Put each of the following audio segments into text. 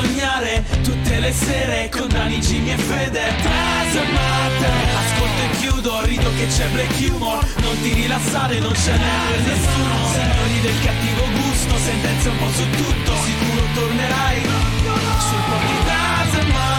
sognare tutte le sere con Dani, Jimmy e Fede. Matter Ascolto e chiudo, rido che c'è black humor. Non ti rilassare, non ce n'è per nessuno. Signori del cattivo gusto, sentenze un po' su tutto. Sicuro tornerai sul pochi Doesn't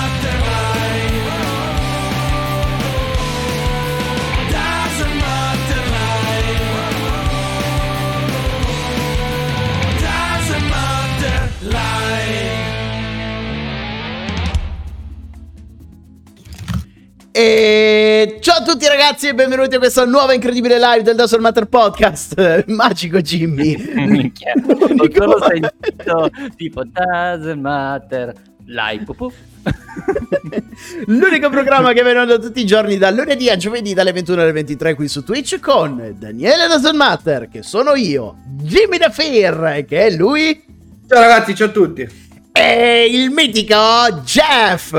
E ciao a tutti ragazzi e benvenuti a questa nuova incredibile live del Dazzle Matter Podcast. Magico Jimmy. Minchia, ho L'unico- solo sentito tipo doesn't matter, pupu. L'unico programma che viene da tutti i giorni dal lunedì a giovedì dalle 21 alle 23 qui su Twitch con Daniele Dazzle Matter che sono io, Jimmy Da Fear che è lui Ciao ragazzi, ciao a tutti. E il mitico Jeff.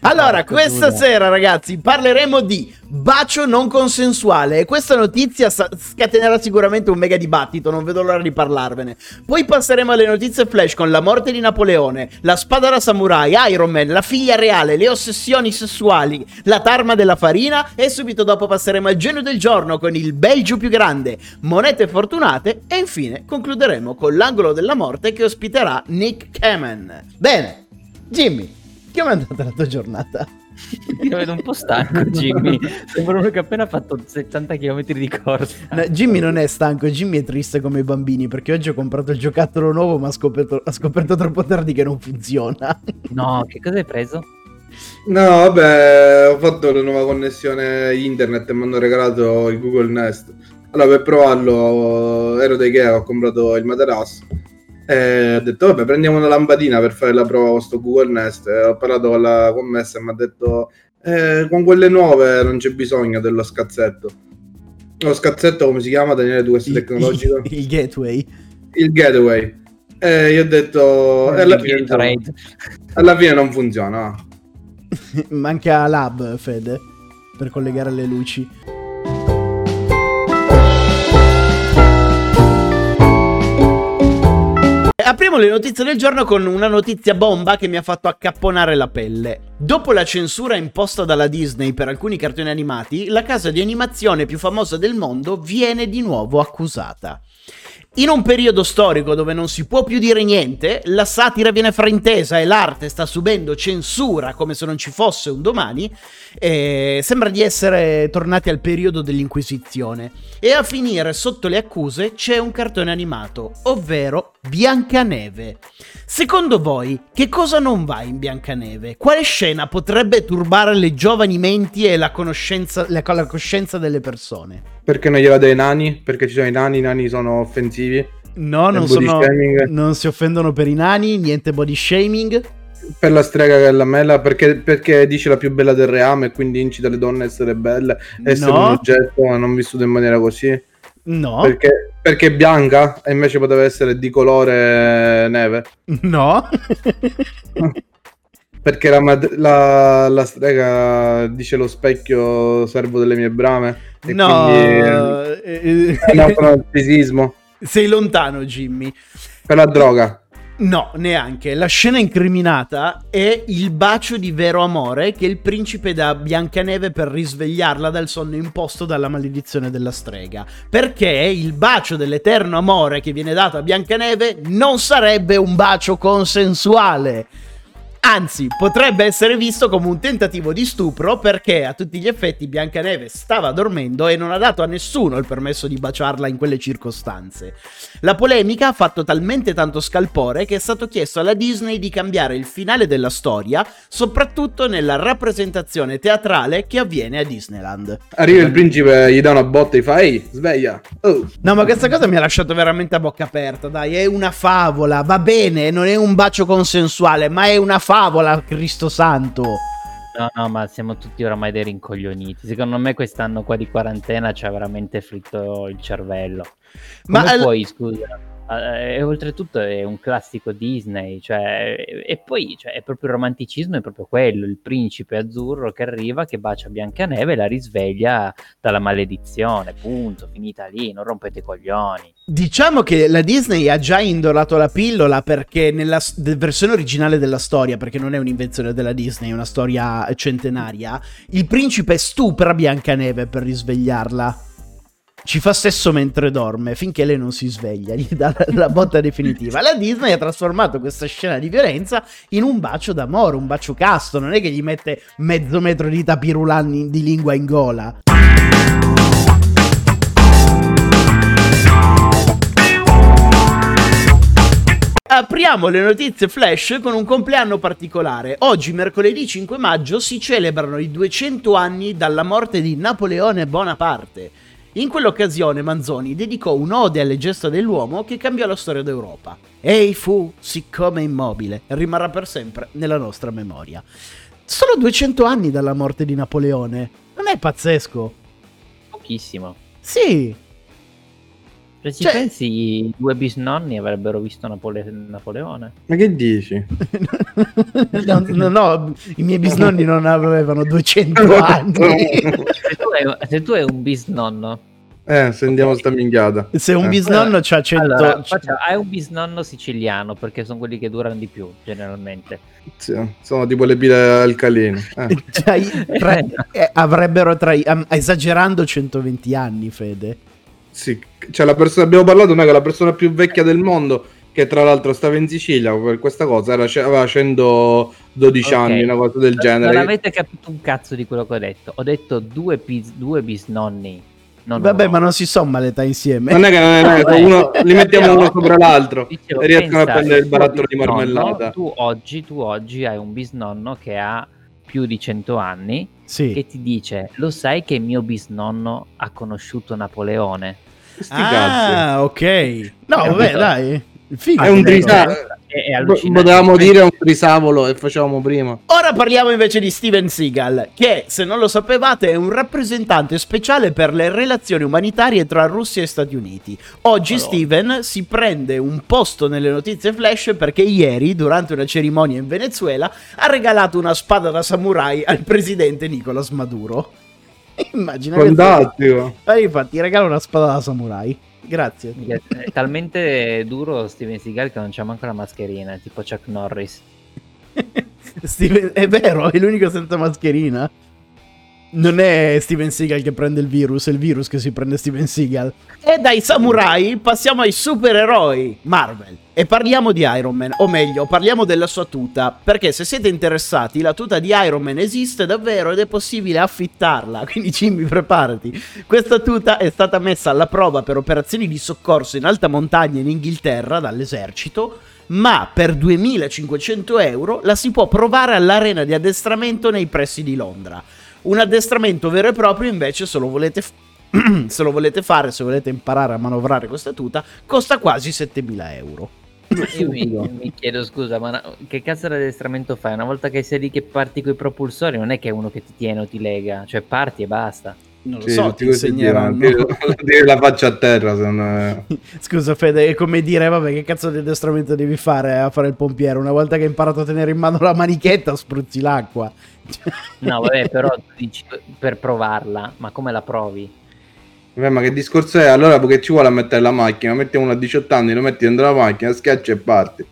Allora, questa sera, ragazzi, parleremo di bacio non consensuale. E questa notizia scatenerà sicuramente un mega dibattito. Non vedo l'ora di parlarvene. Poi passeremo alle notizie flash con la morte di Napoleone, la spada da samurai, Iron Man, la figlia reale, le ossessioni sessuali, la tarma della farina. E subito dopo passeremo al genio del giorno con il Belgio più grande, monete fortunate. E infine concluderemo con l'angolo della morte che ospiterà Nick Kamen. Bene, Jimmy, come è andata la tua giornata? Ti vedo un po' stanco Jimmy, sembra uno che ha appena fatto 70 km di corsa. No, Jimmy non è stanco, Jimmy è triste come i bambini perché oggi ho comprato il giocattolo nuovo ma ha scoperto, ha scoperto troppo tardi che non funziona. No, che cosa hai preso? No, vabbè, ho fatto la nuova connessione internet e mi hanno regalato il Google Nest. Allora, per provarlo, ero da Ikea, ho comprato il materasso. E ho detto, vabbè, prendiamo una lampadina per fare la prova con sto Google Nest. E ho parlato con la commessa e mi ha detto, eh, con quelle nuove non c'è bisogno dello scazzetto. Lo scazzetto, come si chiama, Daniele, tu sei Il, tecnologico? il- il gateway. il gateway. E io ho detto, e alla fine, Gatorade. alla fine non funziona. Manca Lab, Fede, per collegare le luci. Apriamo le notizie del giorno con una notizia bomba che mi ha fatto accapponare la pelle. Dopo la censura imposta dalla Disney per alcuni cartoni animati, la casa di animazione più famosa del mondo viene di nuovo accusata. In un periodo storico dove non si può più dire niente, la satira viene fraintesa e l'arte sta subendo censura come se non ci fosse un domani, eh, sembra di essere tornati al periodo dell'Inquisizione. E a finire sotto le accuse c'è un cartone animato, ovvero Biancaneve. Secondo voi, che cosa non va in Biancaneve? Quale scena potrebbe turbare le giovani menti e la, la, la coscienza delle persone? Perché non gliela dai ai nani? Perché ci sono i nani, i nani sono offensivi. No, non, sono, non si offendono per i nani, niente body shaming. Per la strega che è la mela, perché, perché dice la più bella del reame e quindi incita le donne a essere belle, essere un No, oggetto non vissuto in maniera così. no, Perché, perché è bianca e invece poteva essere di colore neve. no. Perché la, mad- la, la strega dice lo specchio servo delle mie brame. E no, quindi eh, è un altro narcisismo. sei lontano Jimmy. Per la droga. No, neanche. La scena incriminata è il bacio di vero amore che il principe dà a Biancaneve per risvegliarla dal sonno imposto dalla maledizione della strega. Perché il bacio dell'eterno amore che viene dato a Biancaneve non sarebbe un bacio consensuale. Anzi, potrebbe essere visto come un tentativo di stupro perché a tutti gli effetti Biancaneve stava dormendo e non ha dato a nessuno il permesso di baciarla in quelle circostanze. La polemica ha fatto talmente tanto scalpore che è stato chiesto alla Disney di cambiare il finale della storia, soprattutto nella rappresentazione teatrale che avviene a Disneyland. Arriva il principe, gli dà una botta e fa Ehi, sveglia. Oh. No, ma questa cosa mi ha lasciato veramente a bocca aperta, dai, è una favola, va bene, non è un bacio consensuale, ma è una favola, Cristo santo. No, no, ma siamo tutti oramai dei rincoglioniti. Secondo me quest'anno qua di quarantena ci ha veramente fritto il cervello. Ma Come al- puoi, scusa? E oltretutto è un classico Disney, cioè, e poi cioè, è proprio il romanticismo, è proprio quello, il principe azzurro che arriva, che bacia Biancaneve e la risveglia dalla maledizione, punto, finita lì, non rompete i coglioni. Diciamo che la Disney ha già indolato la pillola perché nella versione originale della storia, perché non è un'invenzione della Disney, è una storia centenaria, il principe stupra Biancaneve per risvegliarla. Ci fa sesso mentre dorme, finché lei non si sveglia, gli dà la, la botta definitiva. La Disney ha trasformato questa scena di violenza in un bacio d'amore, un bacio casto, non è che gli mette mezzo metro di tapirulan di lingua in gola. Apriamo le notizie flash con un compleanno particolare. Oggi, mercoledì 5 maggio, si celebrano i 200 anni dalla morte di Napoleone Bonaparte. In quell'occasione Manzoni dedicò un'ode alle gesta dell'uomo che cambiò la storia d'Europa. Ei fu siccome immobile, rimarrà per sempre nella nostra memoria. Solo 200 anni dalla morte di Napoleone. Non è pazzesco? Pochissimo. Sì, Se ci Cioè- pensi, i due bisnonni avrebbero visto Napole- Napoleone. Ma che dici? no, no, no, i miei bisnonni non avevano 200 anni. Se tu hai, se tu hai un bisnonno, Eh, sentiamo sta minchiata. Se un Eh. bisnonno c'ha 100... allora, faccia- hai un bisnonno siciliano perché sono quelli che durano di più generalmente. Sì, sono tipo le pile alcaline. Eh. cioè, tra- eh, avrebbero tra esagerando 120 anni, Fede. Sì, cioè la persona, abbiamo parlato noi con la persona più vecchia del mondo, che tra l'altro stava in Sicilia per questa cosa, era, aveva 112 Ok. anni, una cosa del Non genere. avete capito un cazzo di quello che ho detto. Ho detto due, bis- due bisnonni. non Vabbè, uno. ma non si somma l'età insieme. Non è che non è, Vabbè. uno, li mettiamo uno sopra l'altro Dicevo, e riescono a pensa, prendere il barattolo di marmellata. Tu oggi, tu oggi hai un bisnonno che ha più di 100 anni Sì. che ti dice: Lo sai che mio bisnonno ha conosciuto Napoleone? Sti cazzi. Ah, ok. No, Capito? vabbè, dai. Figo. È un allucinante. Potevamo dire un risavolo e facevamo prima. Ora parliamo invece di Steven Seagal, che, se non lo sapevate, è un rappresentante speciale per le relazioni umanitarie tra Russia e Stati Uniti. Oggi Madonna. Steven si prende un posto nelle notizie flash perché ieri, durante una cerimonia in Venezuela, ha regalato una spada da samurai al presidente Nicolas Maduro. Immagina che... Fantastico. Ah, infatti, regala una spada da samurai. Grazie. È talmente duro Steven Seagal che non c'ha manco la mascherina, tipo Chuck Norris. Steven- è vero, è l'unico senza mascherina. Non è Steven Seagal che prende il virus, è il virus che si prende Steven Seagal. E dai samurai passiamo ai supereroi Marvel. E parliamo di Iron Man, o meglio, parliamo della sua tuta. Perché se siete interessati, la tuta di Iron Man esiste davvero ed è possibile affittarla. Quindi Jimmy, preparati. Questa tuta è stata messa alla prova per operazioni di soccorso in alta montagna in Inghilterra dall'esercito ma per 2500 euro la si può provare all'arena di addestramento nei pressi di Londra. Un addestramento vero e proprio invece se lo volete, f- se lo volete fare, se volete imparare a manovrare questa tuta, costa quasi 7000 euro. Io mi, mi chiedo scusa, ma no- che cazzo di addestramento fai? Una volta che sei lì che parti con i propulsori, non è che è uno che ti tiene o ti lega, cioè parti e basta. Non lo Sì, so, ti insegneranno. tirano la faccia a terra. Se non è... Scusa Fede, è come dire, vabbè, che cazzo di addestramento devi fare a fare il pompiere? Una volta che hai imparato a tenere in mano la manichetta, spruzzi l'acqua. No, vabbè, però tu dici per provarla, ma come la provi? Vabbè, ma che discorso è? Allora perché ci vuole a mettere la macchina? Metti uno a 18 anni, lo metti dentro la macchina, schiaccia e parti.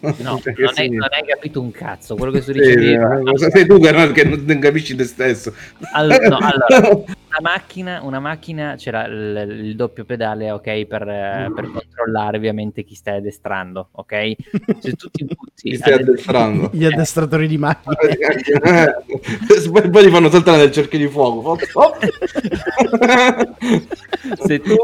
No, non, significa? non hai capito un cazzo. Quello che sto dicendo cosa sei tu che non, che non capisci te stesso? All- no, allora, una macchina, una macchina c'era il, il doppio pedale, ok, per, eh, per controllare ovviamente chi stai addestrando, ok? Se tu ti butti, Ti stai adde- addestrando. Gli addestratori di macchine. poi, poi li fanno saltare nel cerchio di fuoco. Oh. se tu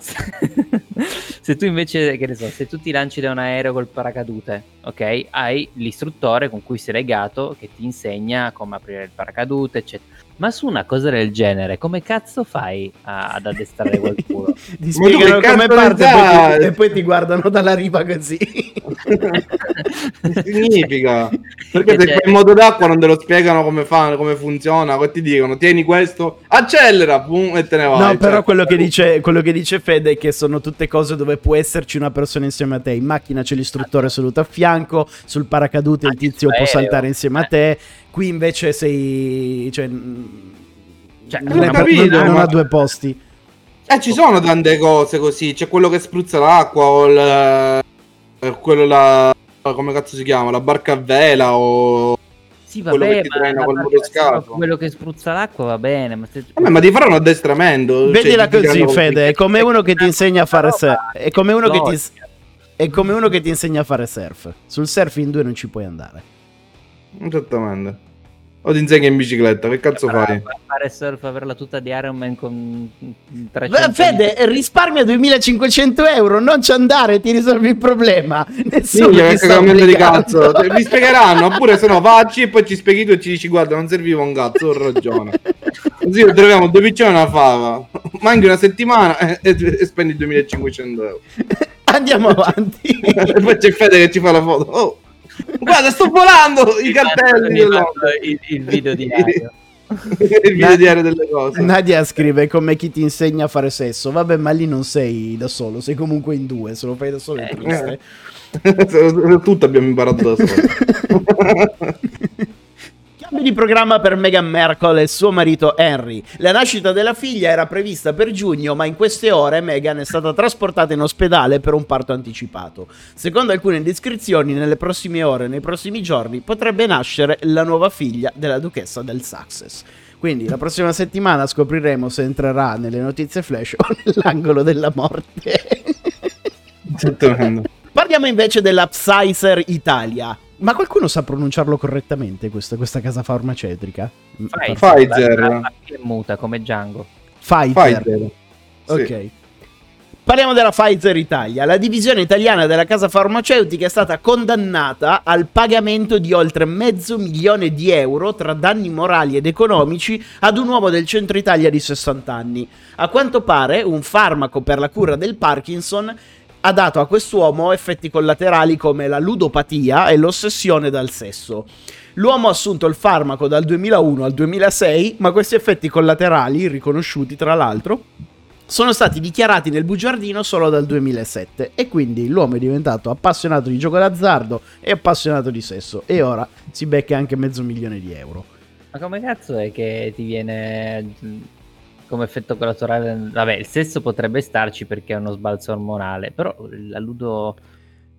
se tu invece che ne so se tu ti lanci da un aereo col paracadute ok hai l'istruttore con cui sei legato che ti insegna come aprire il paracadute eccetera ma su una cosa del genere come cazzo fai a- ad addestrare qualcuno Ti spiegano come parte e poi, ti, e poi ti guardano dalla riva così. Che significa? Perché se Che quel modo d'acqua non te lo spiegano come fa, come funziona, poi ti dicono tieni questo, accelera, pum, e te ne vai. No, Cioè, però quello che, dice, quello che dice Fede è che sono tutte cose dove può esserci una persona insieme a te. In macchina c'è l'istruttore seduto a fianco, sul paracadute il Anche tizio può saltare insieme a te. Qui invece sei. Cioè, Cioè, non, ha- capito, non- non ma- ha due posti. Eh, ci sono tante cose così. C'è quello che spruzza l'acqua o il, eh, quello là. Come cazzo si chiama? La barca a vela o. Sì, quello vabbè, che ti ma traina la col motoscafo. quello che spruzza l'acqua va bene, ma se... Vabbè, ma ti faranno addestramento. Vedila cioè, così, Fede. È come uno che ti insegna a fare surf. È come uno che ti. È come uno che ti insegna a fare surf. Sul surf in due non ci puoi andare. Esattamente. O ti insegna in bicicletta, che cazzo Bravo, fai? Fare surf, avere la tuta di Iron Man con Beh, 300 Fede, risparmia 2500 euro, non ci andare, ti risolvi il problema. Nessuno Minchia, ti sta cagamento di cazzo. Vi spiegheranno, oppure se no vacci e poi ci spieghi tu e ci dici guarda non serviva un cazzo, ho ragione. Così troviamo due piccioni e una fava. Manchi una settimana e, e- e spendi 2500 euro. Andiamo avanti. e poi c'è Fede che ci fa la foto. Oh, guarda, sto volando i cartelli. Il, il video di il video diario delle cose. Nadia scrive come chi ti insegna a fare sesso. Vabbè, ma lì non sei da solo, sei comunque in due. Se lo fai da solo è Eh, triste. Tutto abbiamo imparato da solo. Di programma per Meghan Markle e suo marito Henry. La nascita della figlia era prevista per giugno, ma in queste ore Meghan è stata trasportata in ospedale per un parto anticipato. Secondo alcune indiscrezioni, nelle prossime ore, nei prossimi giorni, potrebbe nascere la nuova figlia della duchessa del Sussex. Quindi la prossima settimana scopriremo se entrerà nelle notizie flash o nell'angolo della morte. Parliamo invece della Pfizer Italia. Ma qualcuno sa pronunciarlo correttamente questa, questa casa farmaceutica? Pfizer, Pfizer. È muta come Django. Pfizer. Pfizer. Sì. Ok. Parliamo della Pfizer Italia. La divisione italiana della casa farmaceutica è stata condannata al pagamento di oltre mezzo milione di euro tra danni morali ed economici ad un uomo del centro Italia di 60 anni. A quanto pare, un farmaco per la cura del Parkinson ha dato a quest'uomo effetti collaterali come la ludopatia e l'ossessione dal sesso. L'uomo ha assunto il farmaco dal 2001 al 2006, ma questi effetti collaterali, riconosciuti tra l'altro, sono stati dichiarati nel bugiardino solo dal 2007 e quindi l'uomo è diventato appassionato di gioco d'azzardo e appassionato di sesso e ora si becca anche mezzo milione di euro. Ma come cazzo è che ti viene come effetto collaterale? Vabbè, il sesso potrebbe starci perché è uno sbalzo ormonale, però la, ludo,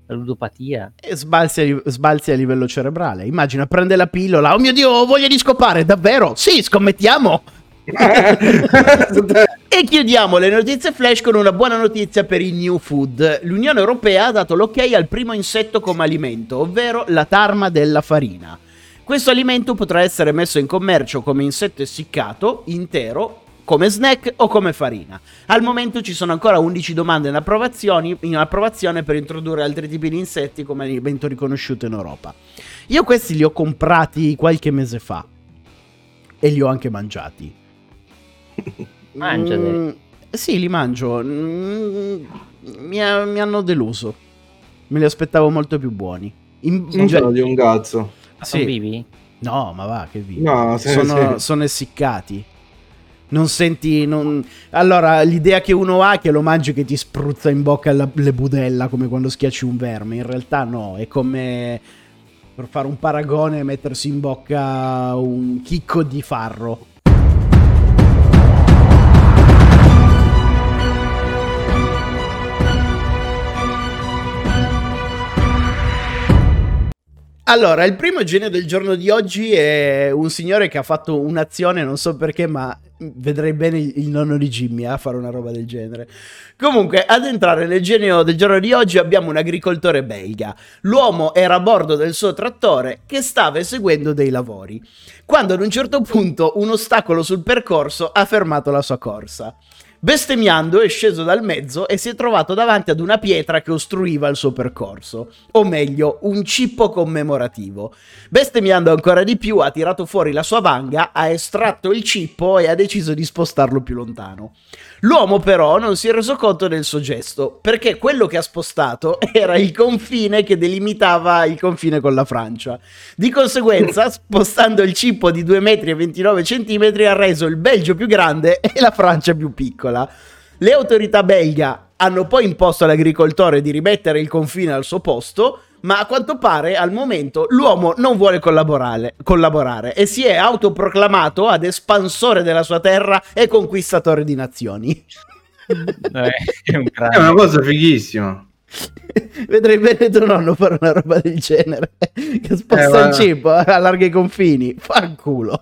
la ludopatia... E sbalzi sbalzi a livello cerebrale. Immagina, prende la pillola. Oh mio Dio, ho voglia di scopare, davvero? Sì, scommettiamo. E chiudiamo le notizie flash con una buona notizia per i new food. L'Unione Europea ha dato l'ok al primo insetto come alimento, ovvero la tarma della farina. Questo alimento potrà essere messo in commercio come insetto essiccato, intero, come snack o come farina. Al momento ci sono ancora 11 domande in, approvazioni- in approvazione per introdurre altri tipi di insetti come alimento riconosciuto in Europa. Io questi li ho comprati qualche mese fa e li ho anche mangiati. Mangiali. Mm, sì, li mangio. Mm, mi, ha- mi hanno deluso. Me li aspettavo molto più buoni. In- sono di un cazzo. Sì. sono vivi? No, ma va, che vi. No, sì, sono, sì. sono essiccati. Non senti. non- Allora, l'idea che uno ha è che lo mangi che ti spruzza in bocca la- le budella come quando schiacci un verme. In realtà, no, è come per fare un paragone mettersi in bocca un chicco di farro. Allora, il primo genio del giorno di oggi è un signore che ha fatto un'azione, non so perché, ma vedrei bene il nonno di Jimmy a fare una roba del genere. Comunque, ad entrare nel genio del giorno di oggi abbiamo un agricoltore belga. L'uomo era a bordo del suo trattore che stava eseguendo dei lavori, quando ad un certo punto un ostacolo sul percorso ha fermato la sua corsa. Bestemmiando è sceso dal mezzo e si è trovato davanti ad una pietra che ostruiva il suo percorso, o meglio, un cippo commemorativo. Bestemmiando ancora di più ha tirato fuori la sua vanga, ha estratto il cippo e ha deciso di spostarlo più lontano. L'uomo però non si è reso conto del suo gesto, perché quello che ha spostato era il confine che delimitava il confine con la Francia. Di conseguenza, spostando il cippo di 2,29 metri ha reso il Belgio più grande e la Francia più piccola. Le autorità belga hanno poi imposto all'agricoltore di rimettere il confine al suo posto, ma a quanto pare al momento l'uomo non vuole collaborare, collaborare, e si è autoproclamato ad espansore della sua terra e conquistatore di nazioni. Eh, è, un È una cosa fighissima. Vedrei bene tuo nonno fare una roba del genere. Che sposta Eh, il chip, allarga i confini. Fanculo.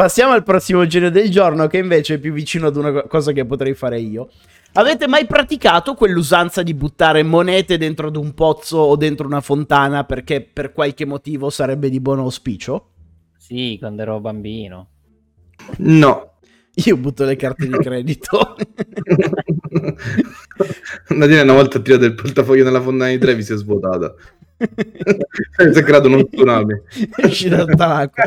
Passiamo al prossimo genio del giorno, che invece è più vicino ad una co- cosa che potrei fare io. Avete mai praticato quell'usanza di buttare monete dentro ad un pozzo o dentro una fontana perché per qualche motivo sarebbe di buon auspicio? Sì, quando ero bambino. No. Io butto le carte di credito. Nadine una volta ha tirato il portafoglio nella fontana di Trevi si è svuotata. È creato uno tsunami. è uscita tutta l'acqua.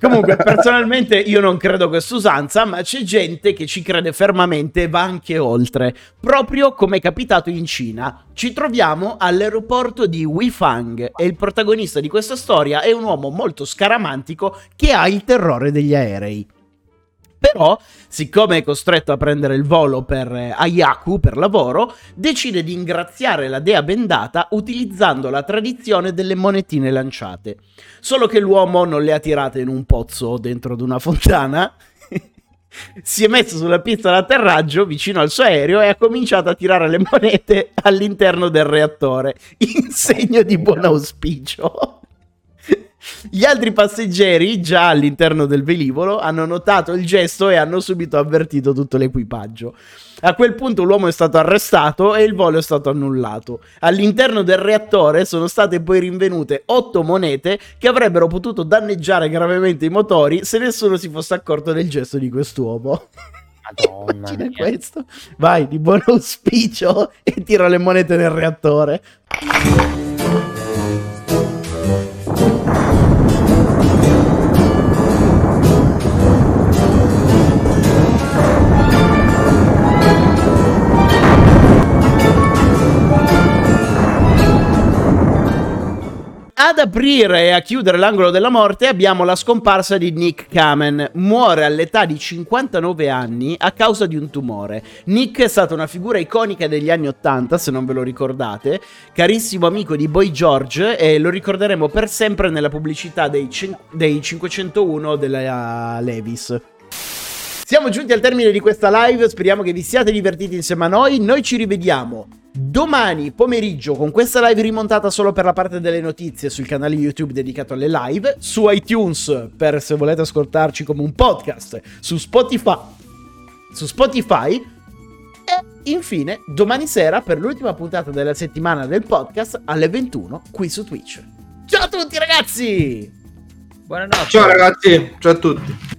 Comunque, personalmente io non credo questa usanza, ma c'è gente che ci crede fermamente e va anche oltre. Proprio come è capitato in Cina. Ci troviamo all'aeroporto di Weifang e il protagonista di questa storia è un uomo molto scaramantico che ha il terrore degli aerei. Però, siccome è costretto a prendere il volo per eh, Ayaku per lavoro, decide di ingraziare la dea bendata utilizzando la tradizione delle monetine lanciate. Solo che l'uomo non le ha tirate in un pozzo o dentro ad una fontana. si è messo sulla pista d'atterraggio vicino al suo aereo e ha cominciato a tirare le monete all'interno del reattore in segno di buon auspicio. Gli altri passeggeri, già all'interno del velivolo, hanno notato il gesto e hanno subito avvertito tutto l'equipaggio. A quel punto l'uomo è stato arrestato e il volo è stato annullato. All'interno del reattore sono state poi rinvenute otto monete che avrebbero potuto danneggiare gravemente i motori se nessuno si fosse accorto del gesto di quest'uomo. Madonna Immagina mia. questo. Vai, di buon auspicio e tira le monete nel reattore. Ad aprire e a chiudere l'angolo della morte abbiamo la scomparsa di Nick Kamen. Muore all'età di 59 anni a causa di un tumore. Nick è stata una figura iconica degli anni 80, se non ve lo ricordate, carissimo amico di Boy George e lo ricorderemo per sempre nella pubblicità dei, cin- dei 501 della Levis. Siamo giunti al termine di questa live, speriamo che vi siate divertiti insieme a noi. Noi ci rivediamo domani pomeriggio con questa live rimontata solo per la parte delle notizie sul canale YouTube dedicato alle live, su iTunes per se volete ascoltarci come un podcast, su Spotify, su Spotify e infine domani sera per l'ultima puntata della settimana del podcast alle 21 qui su Twitch. Ciao a tutti ragazzi! Buonanotte. Ciao ragazzi, ciao a tutti.